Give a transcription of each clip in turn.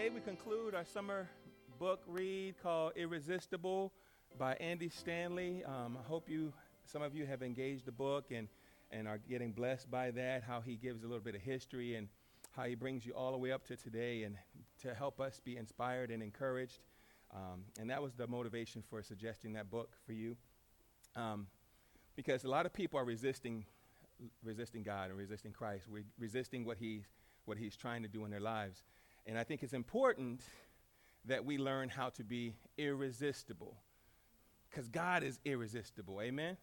today we conclude our summer book read called Irresistible by Andy Stanley. Um, I hope you, some of you have engaged the book and, and are getting blessed by that, how he gives a little bit of history and how he brings you all the way up to today and to help us be inspired and encouraged. Um, and that was the motivation for suggesting that book for you. Um, because a lot of people are resisting, resisting God and resisting Christ, We're resisting what he's, what he's trying to do in their lives. And I think it's important that we learn how to be irresistible because God is irresistible. Amen?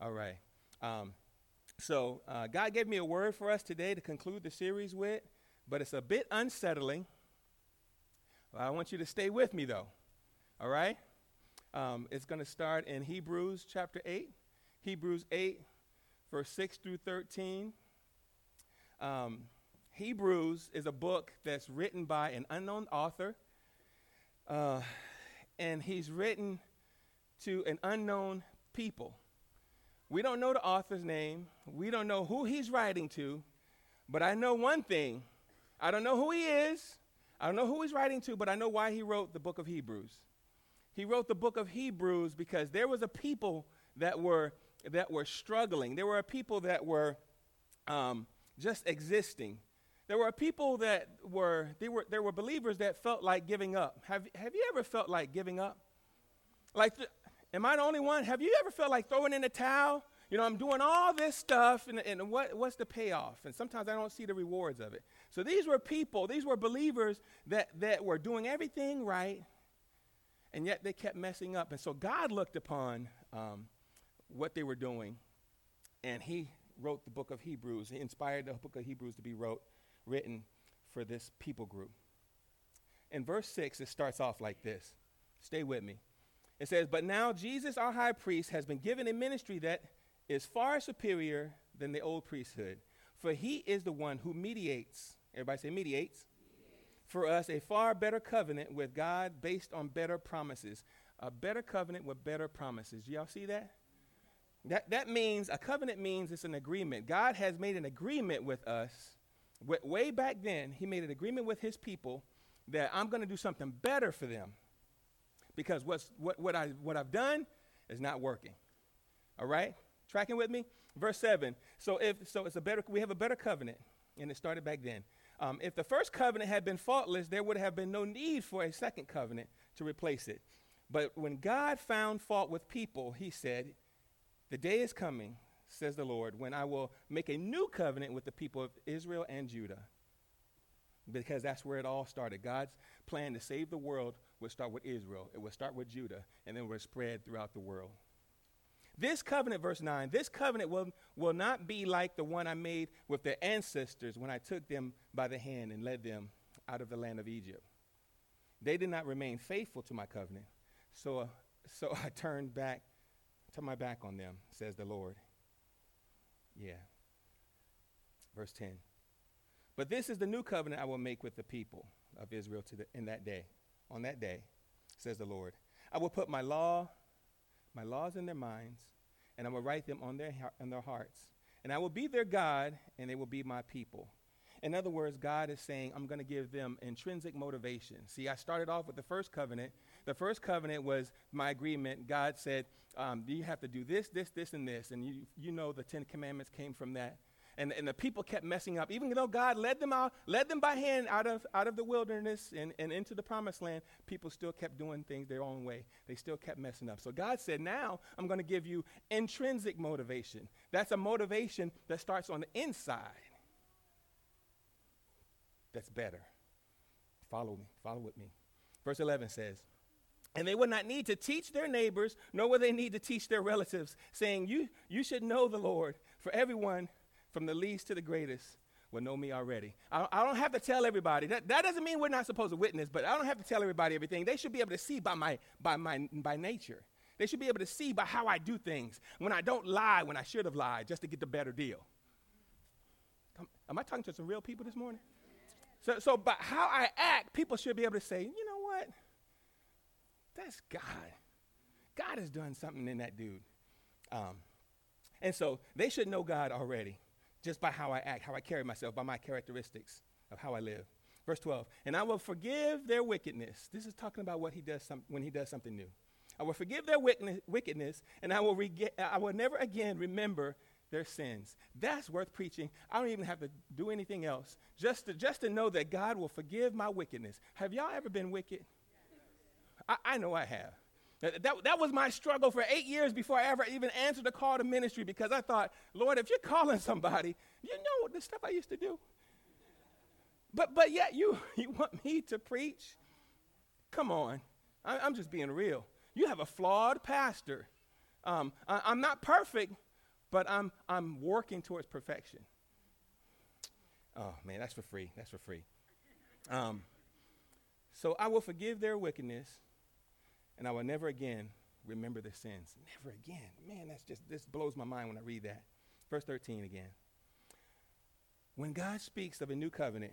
All right. Um, so, uh, God gave me a word for us today to conclude the series with, but it's a bit unsettling. I want you to stay with me, though. All right? Um, it's going to start in Hebrews chapter 8. Hebrews 8, verse 6 through 13. Um, Hebrews is a book that's written by an unknown author, uh, and he's written to an unknown people. We don't know the author's name, we don't know who he's writing to, but I know one thing I don't know who he is, I don't know who he's writing to, but I know why he wrote the book of Hebrews. He wrote the book of Hebrews because there was a people that were that were struggling. There were a people that were um, just existing. There were people that were, they were, there were believers that felt like giving up. Have, have you ever felt like giving up? Like, th- am I the only one? Have you ever felt like throwing in the towel? You know, I'm doing all this stuff, and, and what, what's the payoff? And sometimes I don't see the rewards of it. So these were people, these were believers that, that were doing everything right, and yet they kept messing up. And so God looked upon um, what they were doing, and He wrote the book of Hebrews. He inspired the book of Hebrews to be wrote written for this people group. In verse 6, it starts off like this. Stay with me. It says, But now Jesus, our high priest, has been given a ministry that is far superior than the old priesthood, for he is the one who mediates. Everybody say, mediates. mediates. For us, a far better covenant with God based on better promises. A better covenant with better promises. Do Y'all see that? That, that means, a covenant means it's an agreement. God has made an agreement with us way back then, he made an agreement with his people that I'm going to do something better for them because what's, what, what, I, what I've done is not working. All right? Tracking with me? Verse 7. So, if, so it's a better, we have a better covenant, and it started back then. Um, if the first covenant had been faultless, there would have been no need for a second covenant to replace it. But when God found fault with people, he said, The day is coming says the Lord, when I will make a new covenant with the people of Israel and Judah. Because that's where it all started. God's plan to save the world would start with Israel, it would start with Judah, and then would spread throughout the world. This covenant, verse 9, this covenant will, will not be like the one I made with their ancestors when I took them by the hand and led them out of the land of Egypt. They did not remain faithful to my covenant, so, so I turned back, to my back on them, says the Lord. Yeah. Verse 10. But this is the new covenant I will make with the people of Israel to the, in that day. On that day, says the Lord. I will put my law, my laws in their minds, and I will write them on their, on their hearts. And I will be their God, and they will be my people. In other words, God is saying, I'm going to give them intrinsic motivation. See, I started off with the first covenant. The first covenant was my agreement. God said, um, You have to do this, this, this, and this. And you, you know the Ten Commandments came from that. And, and the people kept messing up. Even though God led them out, led them by hand out of, out of the wilderness and, and into the promised land, people still kept doing things their own way. They still kept messing up. So God said, Now I'm going to give you intrinsic motivation. That's a motivation that starts on the inside that's better. Follow me, follow with me. Verse 11 says, and they would not need to teach their neighbors, nor would they need to teach their relatives, saying, You, you should know the Lord, for everyone, from the least to the greatest, will know me already. I, I don't have to tell everybody. That, that doesn't mean we're not supposed to witness, but I don't have to tell everybody everything. They should be able to see by my, by my by nature. They should be able to see by how I do things. When I don't lie when I should have lied just to get the better deal. Am I talking to some real people this morning? So, so by how I act, people should be able to say, you? That's God. God has done something in that dude. Um, and so they should know God already just by how I act, how I carry myself, by my characteristics of how I live. Verse 12. And I will forgive their wickedness. This is talking about what he does some, when he does something new. I will forgive their wickedness, and I will, I will never again remember their sins. That's worth preaching. I don't even have to do anything else. Just to, just to know that God will forgive my wickedness. Have y'all ever been wicked? I, I know I have. That, that, was my struggle for eight years before I ever even answered the call to ministry because I thought, Lord, if you're calling somebody, you know the stuff I used to do. But, but yet you, you want me to preach? Come on. I, I'm just being real. You have a flawed pastor. Um, I, I'm not perfect, but I'm, I'm working towards perfection. Oh, man, that's for free. That's for free. Um, so I will forgive their wickedness, and I will never again remember their sins. Never again. Man, that's just, this blows my mind when I read that. Verse 13 again. When God speaks of a new covenant,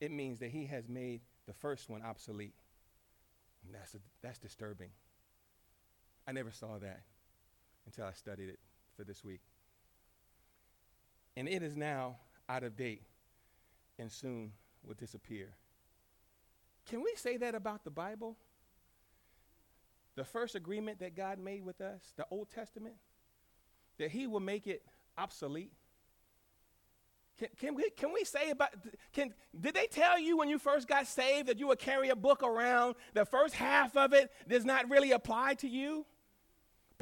it means that he has made the first one obsolete. And that's, a, that's disturbing. I never saw that until I studied it for this week. And it is now out of date and soon will disappear. Can we say that about the Bible? The first agreement that God made with us, the Old Testament, that He will make it obsolete. Can, can, we, can we say about, can, did they tell you when you first got saved that you would carry a book around? The first half of it does not really apply to you?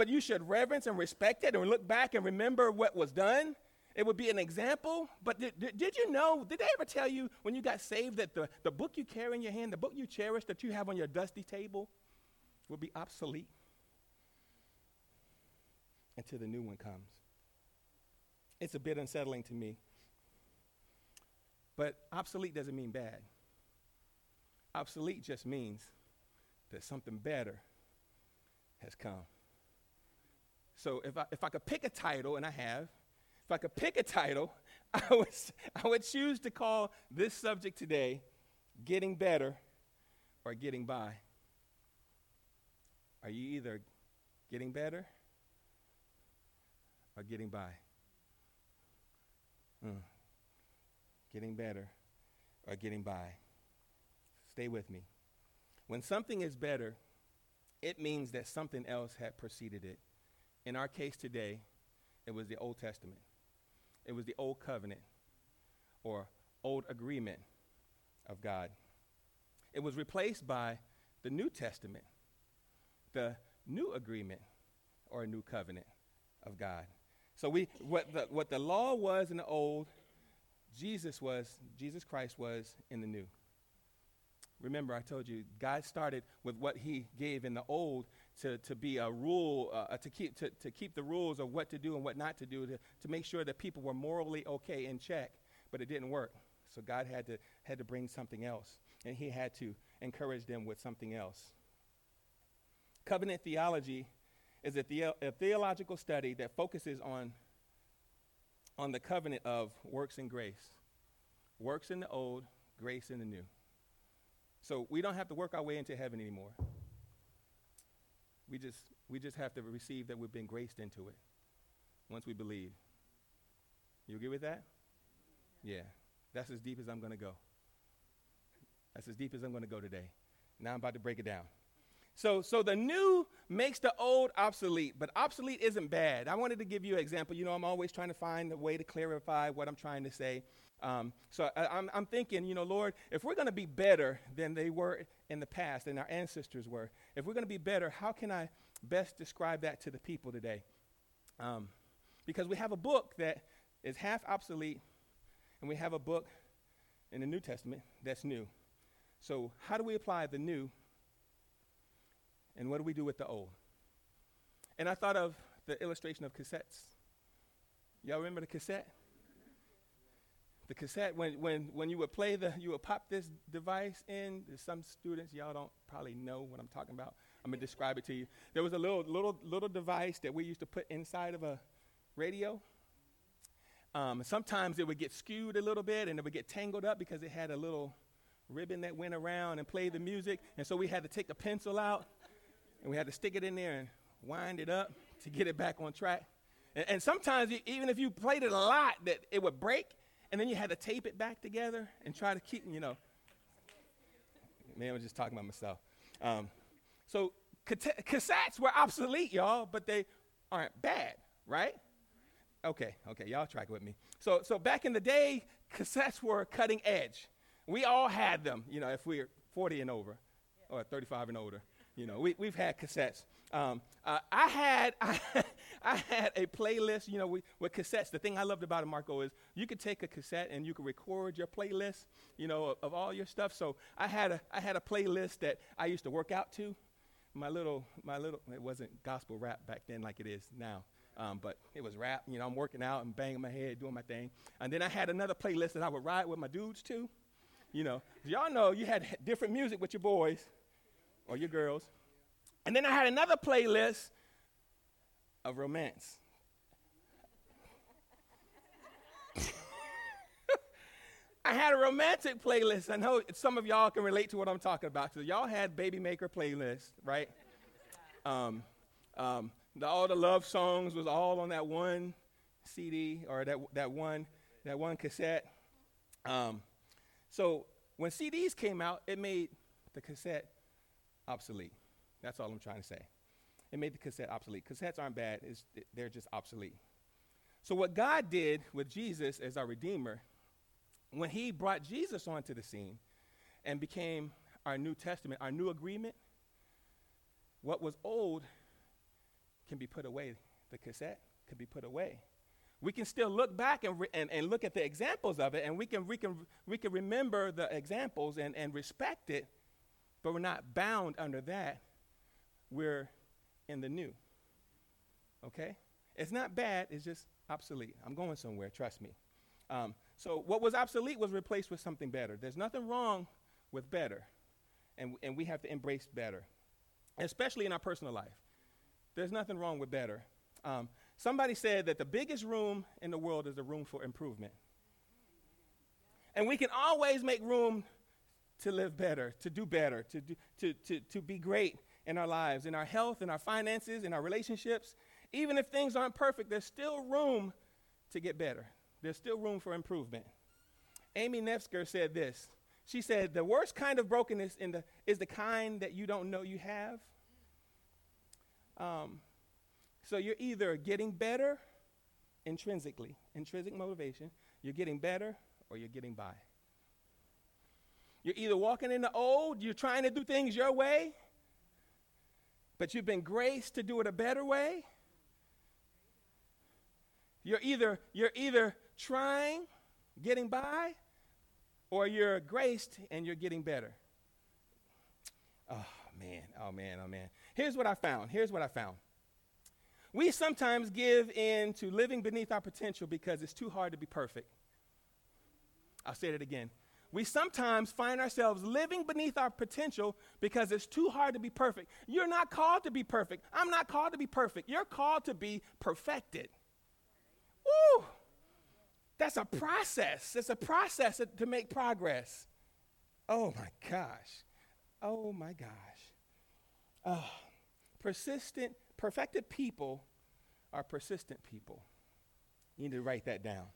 but you should reverence and respect it and look back and remember what was done. It would be an example. But did, did, did, you know, did they ever tell you when you got saved that the, the book you carry in your hand, the book you cherish that you have on your dusty table, will be obsolete until the new one comes? It's a bit unsettling to me. But obsolete doesn't mean bad. Obsolete just means that something better has come. So if I, if I could pick a title, and I have, if I could pick a title, I would, I would choose to call this subject today Getting Better or Getting By. Are you either getting better or getting by? Mm. Getting better or getting by. Stay with me. When something is better, it means that something else had preceded it. In our case today, it was the Old Testament. It was the Old Covenant or Old Agreement of God. It was replaced by the New Testament, the New Agreement or a New Covenant of God. So we what the, what the law was in the old, Jesus was Jesus Christ was in the new. Remember, I told you God started with what He gave in the old to, to be a rule, uh, to, keep, to, to keep the rules of what to do and what not to do, to, to make sure that people were morally okay in check. But it didn't work. So God had to, had to bring something else, and He had to encourage them with something else. Covenant theology is a, the- a theological study that focuses on, on the covenant of works and grace. Works in the old, grace in the new. So we don't have to work our way into heaven anymore. We just, we just have to receive that we've been graced into it once we believe. You agree with that? Yeah. That's as deep as I'm going to go. That's as deep as I'm going to go today. Now I'm about to break it down. So, so the new makes the old obsolete, but obsolete isn't bad. I wanted to give you an example. You know, I'm always trying to find a way to clarify what I'm trying to say. Um, so I, I'm, I'm thinking, you know, Lord, if we're going to be better than they were in the past and our ancestors were, if we're going to be better, how can I best describe that to the people today? Um, because we have a book that is half obsolete, and we have a book in the New Testament that's new. So, how do we apply the new, and what do we do with the old? And I thought of the illustration of cassettes. Y'all remember the cassette? the cassette when, when, when you would play the you would pop this device in some students y'all don't probably know what i'm talking about i'm to describe it to you there was a little little little device that we used to put inside of a radio um, sometimes it would get skewed a little bit and it would get tangled up because it had a little ribbon that went around and played the music and so we had to take the pencil out and we had to stick it in there and wind it up to get it back on track and, and sometimes even if you played it a lot that it would break and then you had to tape it back together and try to keep, you know. Man, I'm just talking about myself. Um, so cassettes were obsolete, y'all, but they aren't bad, right? Okay, okay, y'all track with me. So, so back in the day, cassettes were cutting edge. We all had them, you know, if we're 40 and over, or 35 and older. You know, we, we've had cassettes. Um, uh, I had I, I, had a playlist, you know, we, with cassettes. The thing I loved about it, Marco, is you could take a cassette and you could record your playlist, you know, of, of, all your stuff. So I had a I had a playlist that I used to work out to. My little my little it wasn't gospel rap back then like it is now. Um, but it was rap. You know, I'm working out and banging my head, doing my thing. And then I had another playlist that I would ride with my dudes too. You know, y'all know you had different music with your boys or your girls. And then I had another playlist of romance. I had a romantic playlist. I know some of y'all can relate to what I'm talking about. So y'all had Baby Maker playlist, right? Um, um, the, all the love songs was all on that one CD or that, that one that one cassette. Um, so when CDs came out, it made the cassette obsolete. That's all I'm trying to say. It made the cassette obsolete. Cassettes aren't bad, it's, they're just obsolete. So, what God did with Jesus as our Redeemer, when He brought Jesus onto the scene and became our New Testament, our new agreement, what was old can be put away. The cassette can be put away. We can still look back and, re- and, and look at the examples of it, and we can, we can, we can remember the examples and, and respect it, but we're not bound under that we're in the new. Okay? It's not bad, it's just obsolete. I'm going somewhere, trust me. Um, so, what was obsolete was replaced with something better. There's nothing wrong with better, and, and we have to embrace better, especially in our personal life. There's nothing wrong with better. Um, somebody said that the biggest room in the world is the room for improvement. And we can always make room to live better, to do better, to, do, to, to, to be great in our lives, in our health, in our finances, in our relationships. Even if things aren't perfect, there's still room to get better. There's still room for improvement. Amy Nefsker said this. She said, The worst kind of brokenness the, is the kind that you don't know you have. Um, so you're either getting better intrinsically, intrinsic motivation, you're getting better or you're getting by. You're either walking in the old, you're trying to do things your way, but you've been graced to do it a better way. You're either, you're either trying, getting by, or you're graced and you're getting better. Oh, man. Oh, man. Oh, man. Here's what I found. Here's what I found. We sometimes give in to living beneath our potential because it's too hard to be perfect. I'll say it again. We sometimes find ourselves living beneath our potential because it's too hard to be perfect. You're not called to be perfect. I'm not called to be perfect. You're called to be perfected. Woo! That's a process. It's a process to make progress. Oh my gosh. Oh my gosh. Oh, persistent, perfected people are persistent people. You need to write that down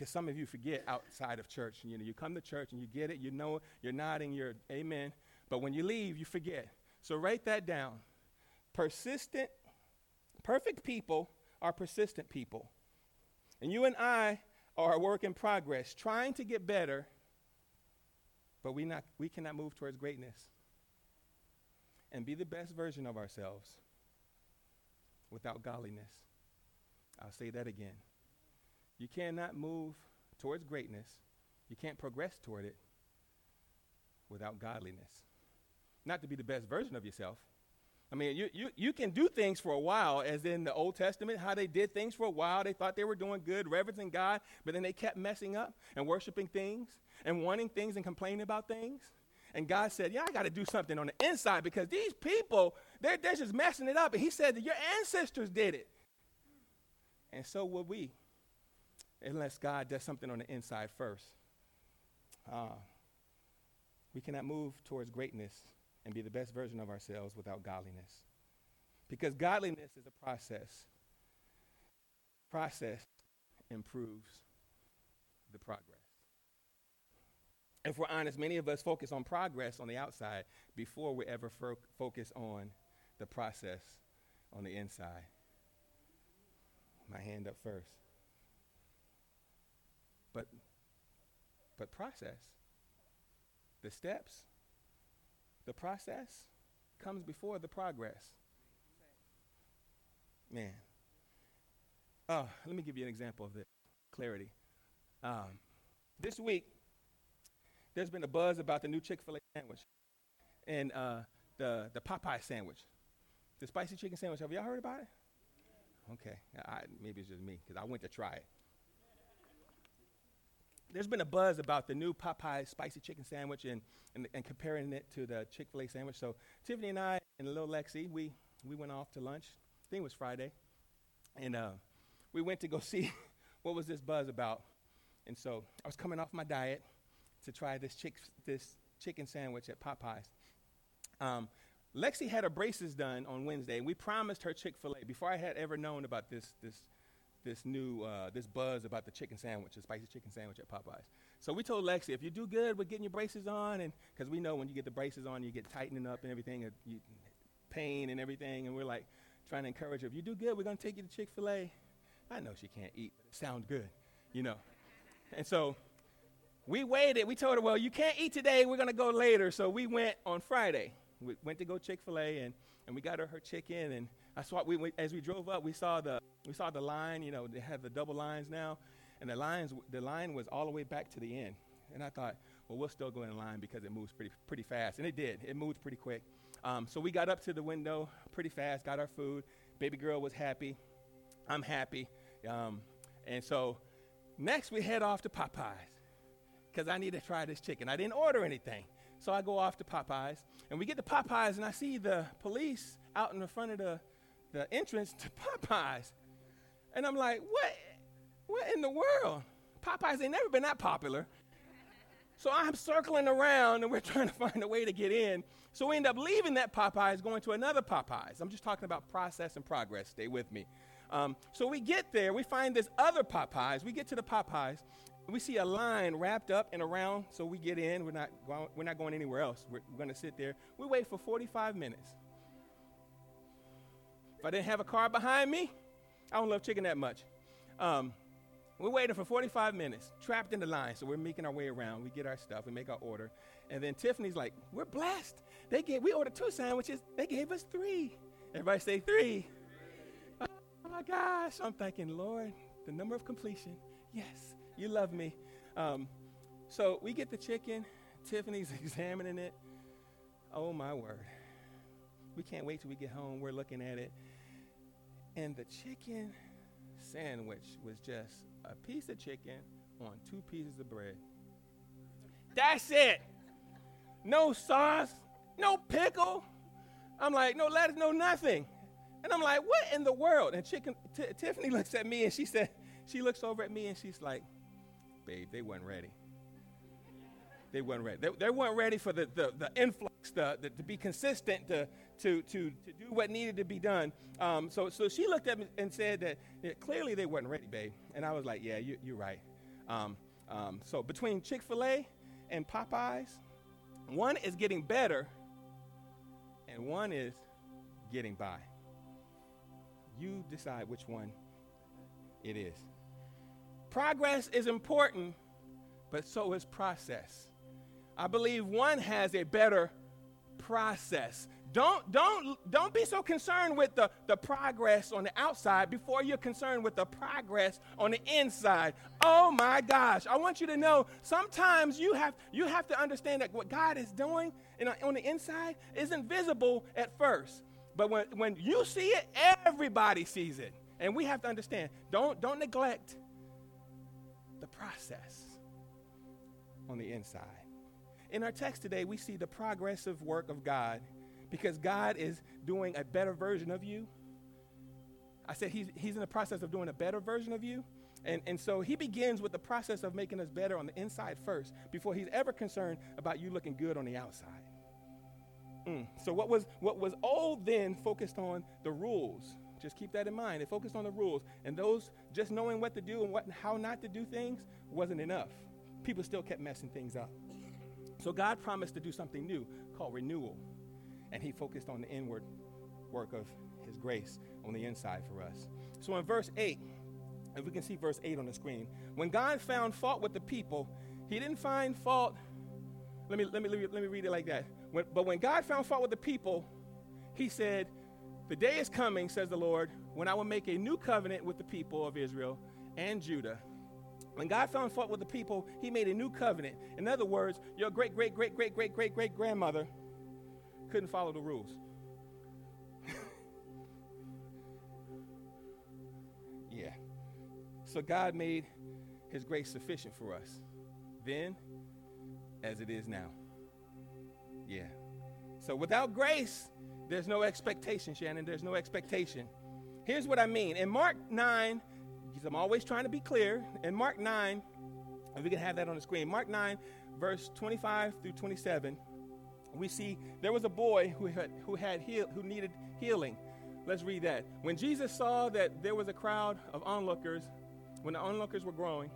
because some of you forget outside of church. You know, you come to church and you get it, you know, you're nodding, you're amen. But when you leave, you forget. So write that down. Persistent, perfect people are persistent people. And you and I are a work in progress, trying to get better, but we, not, we cannot move towards greatness and be the best version of ourselves without godliness. I'll say that again. You cannot move towards greatness, you can't progress toward it without godliness. Not to be the best version of yourself. I mean, you, you, you can do things for a while, as in the Old Testament, how they did things for a while. They thought they were doing good, reverencing God, but then they kept messing up and worshiping things and wanting things and complaining about things. And God said, Yeah, I got to do something on the inside because these people, they're, they're just messing it up. And He said that your ancestors did it. And so will we unless God does something on the inside first. Uh, we cannot move towards greatness and be the best version of ourselves without godliness. Because godliness is a process. Process improves the progress. if we're honest, many of us focus on progress on the outside before we ever fo- focus on the process on the inside. My hand up first. But but process. The steps, the process comes before the progress. Man. Oh, let me give you an example of this clarity. Um, this week, there's been a buzz about the new Chick fil A sandwich and uh, the, the Popeye sandwich, the spicy chicken sandwich. Have y'all heard about it? Okay, I, maybe it's just me because I went to try it. There's been a buzz about the new Popeye spicy chicken sandwich and, and, and comparing it to the Chick fil A sandwich. So Tiffany and I and little Lexi, we, we went off to lunch. I think it was Friday. And uh, we went to go see what was this buzz about. And so I was coming off my diet to try this, chick, this chicken sandwich at Popeyes. Um, Lexi had her braces done on Wednesday, we promised her Chick Fil A before I had ever known about this this this new uh, this buzz about the chicken sandwich, the spicy chicken sandwich at Popeyes. So we told Lexi, if you do good with getting your braces on, and because we know when you get the braces on, you get tightening up and everything, and you, pain and everything, and we're like trying to encourage her. If you do good, we're gonna take you to Chick Fil A. I know she can't eat, but it sounds good, you know. And so we waited. We told her, well, you can't eat today. We're gonna go later. So we went on Friday we went to go Chick Fil A and, and we got her her chicken and I saw we, we, as we drove up we saw the we saw the line you know they have the double lines now and the lines the line was all the way back to the end. And I thought well we'll still go in line because it moves pretty pretty fast. And it did. It moved pretty quick. Um, so we got up to the window pretty fast got our food. Baby girl was happy. I'm happy. Um, and so next we head off to Popeyes because I need to try this chicken. I didn't order anything. So I go off to Popeyes, and we get to Popeyes, and I see the police out in the front of the, the entrance to Popeyes. And I'm like, what, what in the world? Popeyes ain't never been that popular. So I'm circling around, and we're trying to find a way to get in. So we end up leaving that Popeyes, going to another Popeyes. I'm just talking about process and progress. Stay with me. Um, so we get there, we find this other Popeyes. We get to the Popeyes, we see a line wrapped up and around, so we get in. We're not we're not going anywhere else. We're, we're going to sit there. We wait for 45 minutes. If I didn't have a car behind me, I don't love chicken that much. Um, we're waiting for 45 minutes, trapped in the line. So we're making our way around. We get our stuff, we make our order. And then Tiffany's like, We're blessed. They gave, we ordered two sandwiches, they gave us three. Everybody say three. Oh my gosh. I'm thinking, Lord, the number of completion. Yes. You love me. Um, so we get the chicken. Tiffany's examining it. Oh, my word. We can't wait till we get home. We're looking at it. And the chicken sandwich was just a piece of chicken on two pieces of bread. That's it. No sauce, no pickle. I'm like, no lettuce, no nothing. And I'm like, what in the world? And chicken, T- Tiffany looks at me and she said, she looks over at me and she's like, babe, they weren't ready. They weren't ready. They, they weren't ready for the, the, the influx, the, the, to be consistent, to, to, to, to do what needed to be done. Um, so, so she looked at me and said that, that clearly they weren't ready, babe. And I was like, yeah, you, you're right. Um, um, so between Chick fil A and Popeyes, one is getting better and one is getting by. You decide which one it is. Progress is important, but so is process. I believe one has a better process. Don't, don't, don't be so concerned with the, the progress on the outside before you're concerned with the progress on the inside. Oh my gosh. I want you to know sometimes you have, you have to understand that what God is doing in, on the inside isn't visible at first. But when, when you see it, everybody sees it. And we have to understand don't, don't neglect the process on the inside. In our text today, we see the progressive work of God because God is doing a better version of you. I said he's, he's in the process of doing a better version of you. And, and so he begins with the process of making us better on the inside first before he's ever concerned about you looking good on the outside. Mm. So what was, what was old then focused on the rules just keep that in mind. They focused on the rules, and those just knowing what to do and what how not to do things wasn't enough. People still kept messing things up. So God promised to do something new called renewal. And he focused on the inward work of his grace on the inside for us. So in verse 8, if we can see verse 8 on the screen, when God found fault with the people, he didn't find fault. Let me, let me, let me, read it like that. When, but when God found fault with the people, he said, The day is coming, says the Lord, when I will make a new covenant with the people of Israel and Judah. When God found fault with the people, he made a new covenant. In other words, your great, great, great, great, great, great, great grandmother couldn't follow the rules. yeah. So God made his grace sufficient for us then as it is now. Yeah. So without grace, there's no expectation, Shannon. There's no expectation. Here's what I mean. In Mark 9, because I'm always trying to be clear, in Mark 9, and we can have that on the screen, Mark 9, verse 25 through 27, we see there was a boy who had, who, had heal, who needed healing. Let's read that. When Jesus saw that there was a crowd of onlookers, when the onlookers were growing,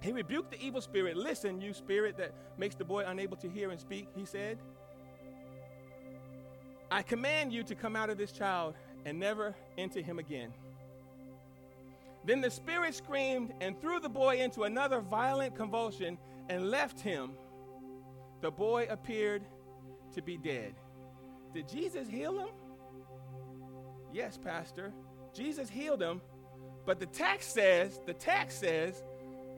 he rebuked the evil spirit. Listen, you spirit that makes the boy unable to hear and speak, he said. I command you to come out of this child and never enter him again. Then the spirit screamed and threw the boy into another violent convulsion and left him. The boy appeared to be dead. Did Jesus heal him? Yes, Pastor. Jesus healed him, but the text says, the text says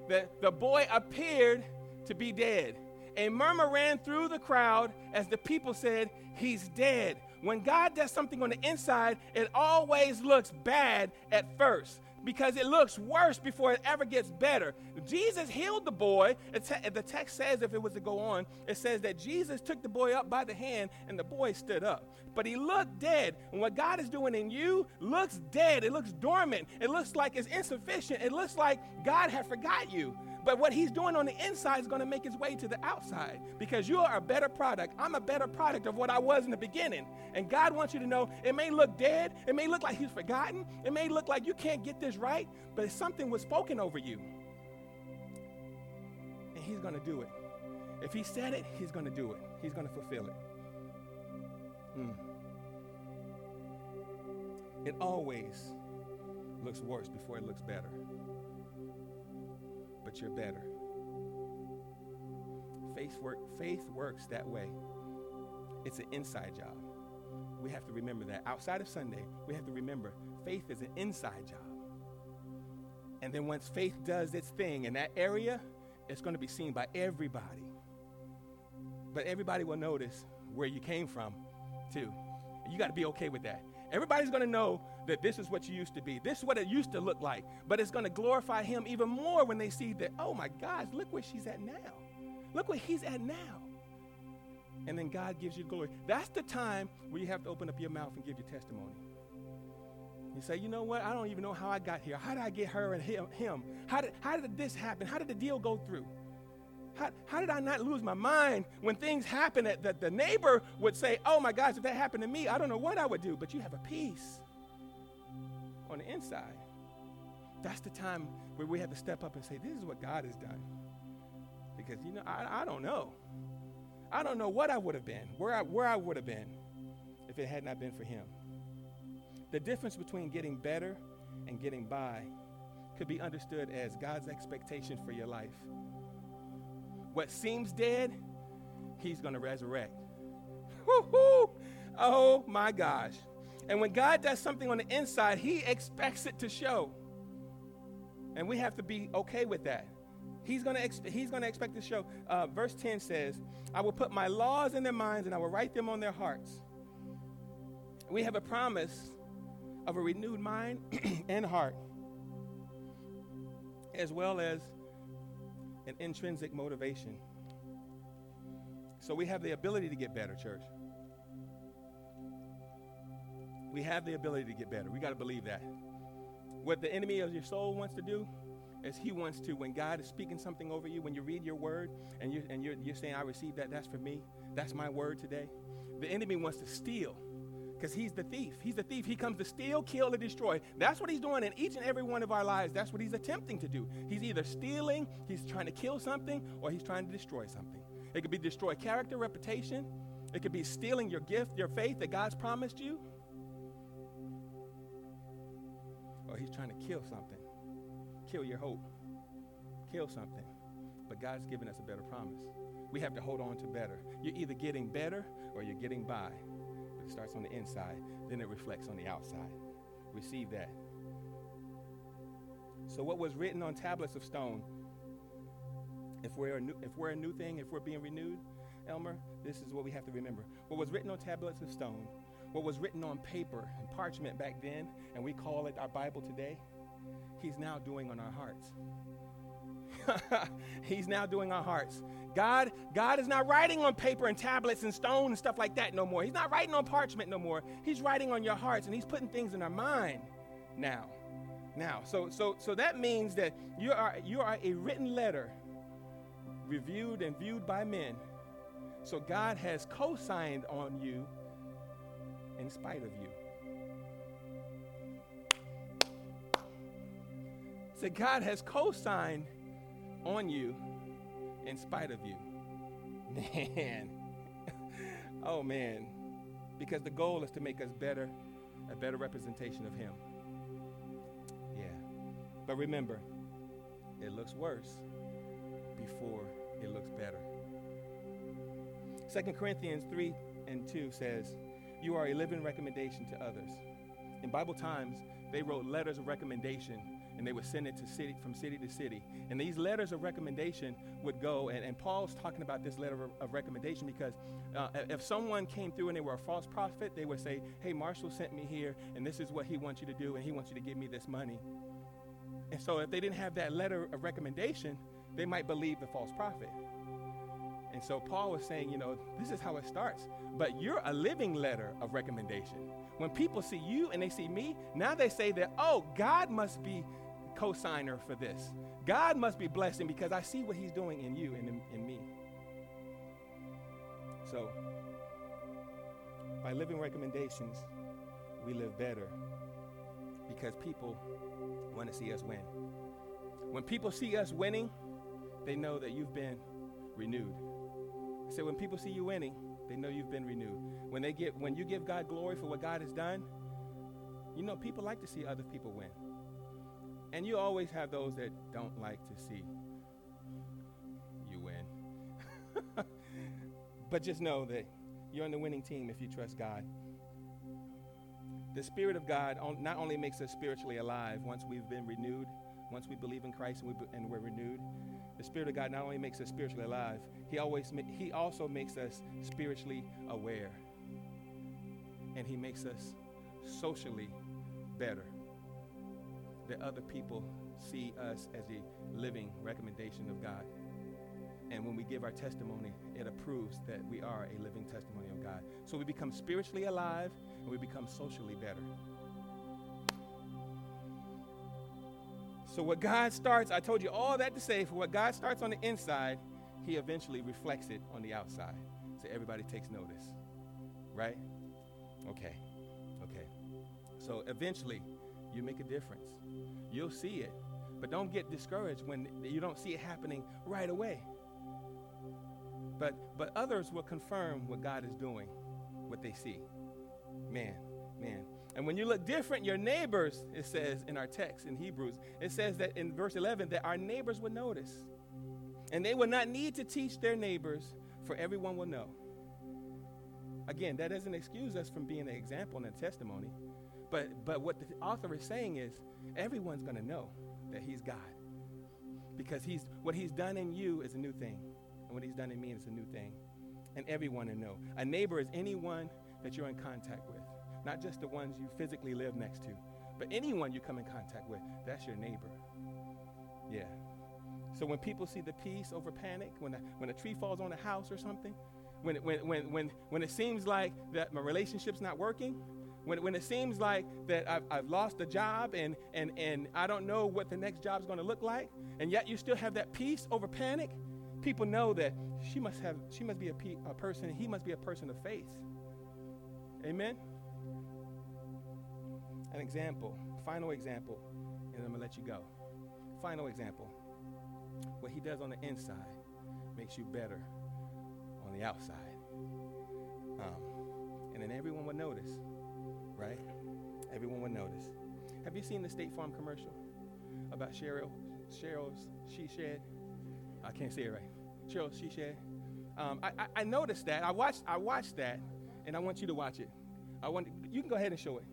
that the boy appeared to be dead. A murmur ran through the crowd as the people said, He's dead. When God does something on the inside, it always looks bad at first because it looks worse before it ever gets better. Jesus healed the boy. The text says, if it was to go on, it says that Jesus took the boy up by the hand and the boy stood up. But he looked dead. And what God is doing in you looks dead. It looks dormant. It looks like it's insufficient. It looks like God had forgot you. But what he's doing on the inside is going to make his way to the outside because you are a better product. I'm a better product of what I was in the beginning. And God wants you to know it may look dead, it may look like he's forgotten, it may look like you can't get this right, but something was spoken over you. And he's going to do it. If he said it, he's going to do it, he's going to fulfill it. Hmm. It always looks worse before it looks better but you're better. Faith, work, faith works that way. It's an inside job. We have to remember that. Outside of Sunday, we have to remember faith is an inside job. And then once faith does its thing in that area, it's going to be seen by everybody. But everybody will notice where you came from, too. You got to be okay with that. Everybody's going to know that this is what you used to be. This is what it used to look like. But it's going to glorify him even more when they see that, oh my gosh, look where she's at now. Look where he's at now. And then God gives you glory. That's the time where you have to open up your mouth and give your testimony. You say, you know what? I don't even know how I got here. How did I get her and him? How, did, how did this happen? How did the deal go through? How, how did I not lose my mind when things happen that, that the neighbor would say, oh my gosh, if that happened to me, I don't know what I would do. But you have a peace on the inside. That's the time where we have to step up and say, This is what God has done. Because, you know, I, I don't know. I don't know what I would have been, where I, where I would have been if it had not been for Him. The difference between getting better and getting by could be understood as God's expectation for your life. What seems dead, He's going to resurrect. Woo-hoo! Oh my gosh. And when God does something on the inside, He expects it to show. And we have to be okay with that. He's going to he's going to expect to show. Uh, verse 10 says, I will put my laws in their minds and I will write them on their hearts. We have a promise of a renewed mind and heart, as well as an intrinsic motivation. So we have the ability to get better, church. We have the ability to get better. We got to believe that. What the enemy of your soul wants to do is he wants to, when God is speaking something over you, when you read your word and you're, and you're, you're saying, I receive that, that's for me, that's my word today. The enemy wants to steal because he's the thief. He's the thief. He comes to steal, kill, and destroy. That's what he's doing in each and every one of our lives. That's what he's attempting to do. He's either stealing, he's trying to kill something, or he's trying to destroy something. It could be destroy character, reputation. It could be stealing your gift, your faith that God's promised you. Or he's trying to kill something, kill your hope, kill something. But God's given us a better promise. We have to hold on to better. You're either getting better or you're getting by. It starts on the inside, then it reflects on the outside. Receive that. So, what was written on tablets of stone, if we're, a new, if we're a new thing, if we're being renewed, Elmer, this is what we have to remember. What was written on tablets of stone, what was written on paper and parchment back then, and we call it our Bible today, He's now doing on our hearts. He's now doing our hearts. God, God is not writing on paper and tablets and stone and stuff like that no more. He's not writing on parchment no more. He's writing on your hearts and he's putting things in our mind now. Now, so so so that means that you are you are a written letter reviewed and viewed by men. So God has co-signed on you in spite of you. So God has co-signed on you in spite of you. Man. oh, man. Because the goal is to make us better, a better representation of Him. Yeah. But remember, it looks worse before it looks better. 2 Corinthians 3 and 2 says, You are a living recommendation to others. In Bible times, they wrote letters of recommendation and they would send it to city from city to city. And these letters of recommendation would go, and, and Paul's talking about this letter of, recommendation because uh, if someone came through and they were a false prophet, they would say, Hey, Marshall sent me here, and this is what he wants you to do, and he wants you to give me this money. And so if they didn't have that letter of recommendation, they might believe the false prophet. And so Paul was saying, you know, this is how it starts. But you're a living letter of recommendation. When people see you and they see me, now they say that, oh, God must be co-signer for this. God must be blessing because I see what he's doing in you and in, in me. So, by living recommendations, we live better because people want to see us win. When people see us winning, they know that you've been renewed. So when people see you winning, they know you've been renewed. When they get when you give God glory for what God has done, you know people like to see other people win. And you always have those that don't like to see you win. but just know that you're on the winning team if you trust God. The Spirit of God not only makes us spiritually alive once we've been renewed, once we believe in Christ and, we, and we're renewed, the Spirit of God not only makes us spiritually alive, He always He also makes us spiritually aware. And He makes us socially better that other people see us as a living recommendation of God. And when we give our testimony, it approves that we are a living testimony of God. So we become spiritually alive and we become socially better. So, what God starts, I told you all that to say, for what God starts on the inside, He eventually reflects it on the outside. So everybody takes notice. Right? Okay. Okay. So, eventually, you make a difference. You'll see it. But don't get discouraged when you don't see it happening right away. But but others will confirm what God is doing, what they see. Man, man. And when you look different, your neighbors, it says in our text in Hebrews, it says that in verse 11 that our neighbors will notice. And they will not need to teach their neighbors, for everyone will know. Again, that doesn't excuse us from being an example and a testimony. But, but what the author is saying is everyone's going to know that he's God. Because he's, what he's done in you is a new thing. And what he's done in me is a new thing. And everyone to know. A neighbor is anyone that you're in contact with, not just the ones you physically live next to, but anyone you come in contact with, that's your neighbor. Yeah. So when people see the peace over panic, when a, when a tree falls on a house or something, when, when, when, when, when it seems like that my relationship's not working, when, when it seems like that I've, I've lost a job and, and, and I don't know what the next job is going to look like, and yet you still have that peace over panic, people know that she must have she must be a, pe- a person he must be a person of faith. Amen? An example final example and i'm going to let you go. Final example. What he does on the inside makes you better on the outside. Um, and then everyone would notice, right? Everyone would notice. Have you seen the State Farm commercial about Cheryl, Cheryl's She Shed? I can't say it right. Cheryl She Shed. Um, I, I, I noticed that. I watched, I watched that, and I want you to watch it. I want you can go ahead and show it.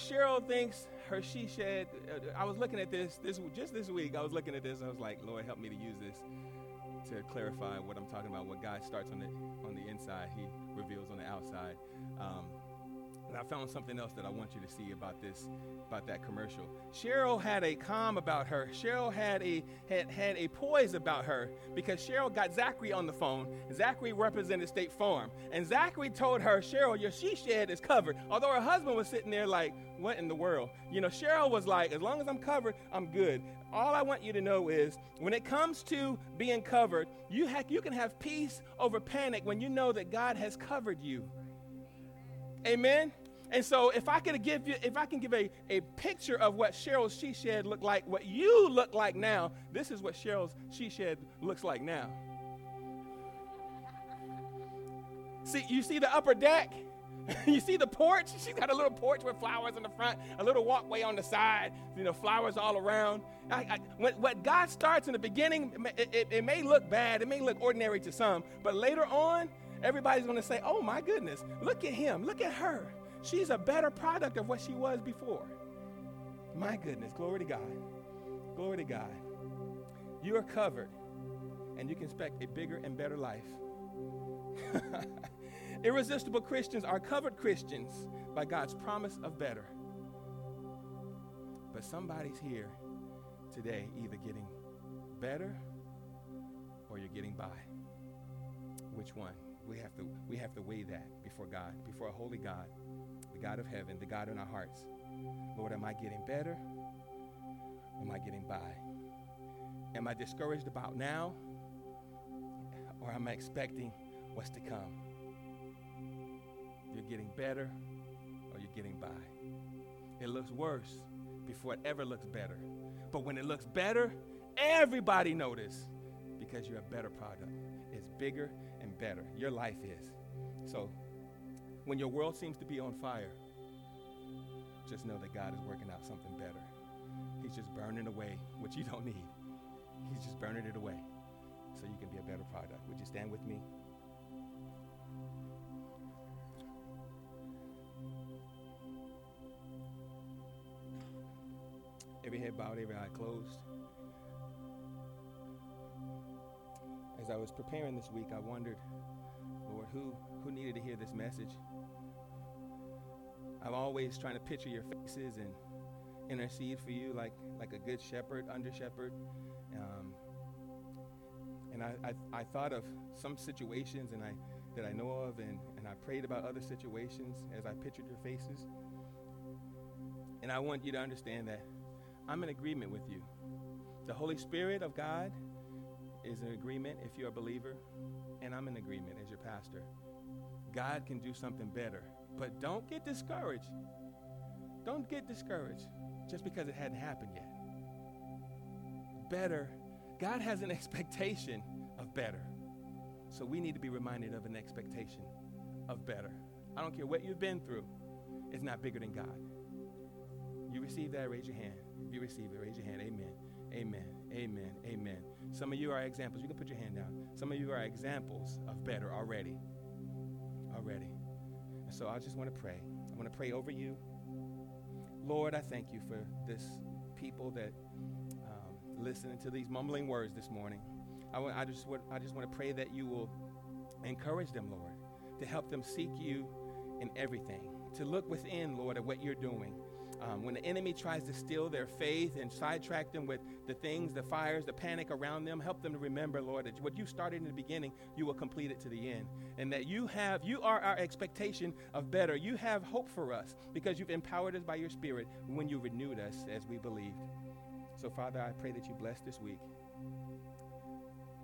Cheryl thinks her she shed. Uh, I was looking at this this just this week. I was looking at this. I was like, Lord, help me to use this to clarify what I'm talking about. What God starts on the on the inside, He reveals on the outside. Um, and I found something else that I want you to see about this, about that commercial. Cheryl had a calm about her. Cheryl had a had, had a poise about her because Cheryl got Zachary on the phone. Zachary represented State Farm. And Zachary told her, Cheryl, your she shed is covered. Although her husband was sitting there like, what in the world? You know, Cheryl was like, as long as I'm covered, I'm good. All I want you to know is when it comes to being covered, you, ha- you can have peace over panic when you know that God has covered you. Amen. And so if I could give you, if I can give a, a picture of what Cheryl's she shed looked like, what you look like now, this is what Cheryl's she shed looks like now. See, you see the upper deck? you see the porch? She's got a little porch with flowers in the front, a little walkway on the side, you know, flowers all around. I, I, when, what God starts in the beginning, it, it, it may look bad, it may look ordinary to some, but later on, everybody's going to say, oh my goodness, look at him, look at her. She's a better product of what she was before. My goodness, glory to God. Glory to God. You are covered, and you can expect a bigger and better life. Irresistible Christians are covered Christians by God's promise of better. But somebody's here today either getting better or you're getting by. Which one? We have to we have to weigh that before God, before a holy God, the God of heaven, the God in our hearts. Lord, am I getting better? Am I getting by? Am I discouraged about now? Or am I expecting what's to come? You're getting better or you're getting by. It looks worse before it ever looks better. But when it looks better, everybody notice because you're a better product. It's bigger better. Your life is. So when your world seems to be on fire, just know that God is working out something better. He's just burning away what you don't need. He's just burning it away so you can be a better product. Would you stand with me? Every head bowed, every eye closed. As I was preparing this week, I wondered, Lord, who, who needed to hear this message? I'm always trying to picture your faces and intercede for you like, like a good shepherd, under shepherd. Um, and I, I, I, thought of some situations and I, that I know of, and, and I prayed about other situations as I pictured your faces. And I want you to understand that I'm in agreement with you. The Holy Spirit of God is in agreement if you're a believer, and I'm in agreement as your pastor. God can do something better, but don't get discouraged. Don't get discouraged just because it hadn't happened yet. Better, God has an expectation of better. So we need to be reminded of an expectation of better. I don't care what you've been through, it's not bigger than God. You receive that, raise your hand. If you receive it, raise your hand. Amen. Amen. Amen. Amen. Some of you are examples. You can put your hand down. Some of you are examples of better already. Already. And so I just want to pray. I want to pray over you. Lord, I thank you for this people that um, listening to these mumbling words this morning. I, w- I, just want, I just want to pray that you will encourage them, Lord, to help them seek you in everything, to look within, Lord, at what you're doing um, when the enemy tries to steal their faith and sidetrack them with the things, the fires, the panic around them, help them to remember, Lord, that what you started in the beginning, you will complete it to the end. And that you have, you are our expectation of better. You have hope for us because you've empowered us by your Spirit when you renewed us as we believed. So, Father, I pray that you bless this week,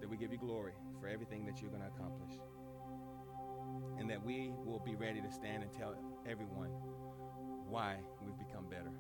that we give you glory for everything that you're going to accomplish, and that we will be ready to stand and tell everyone why we've become better.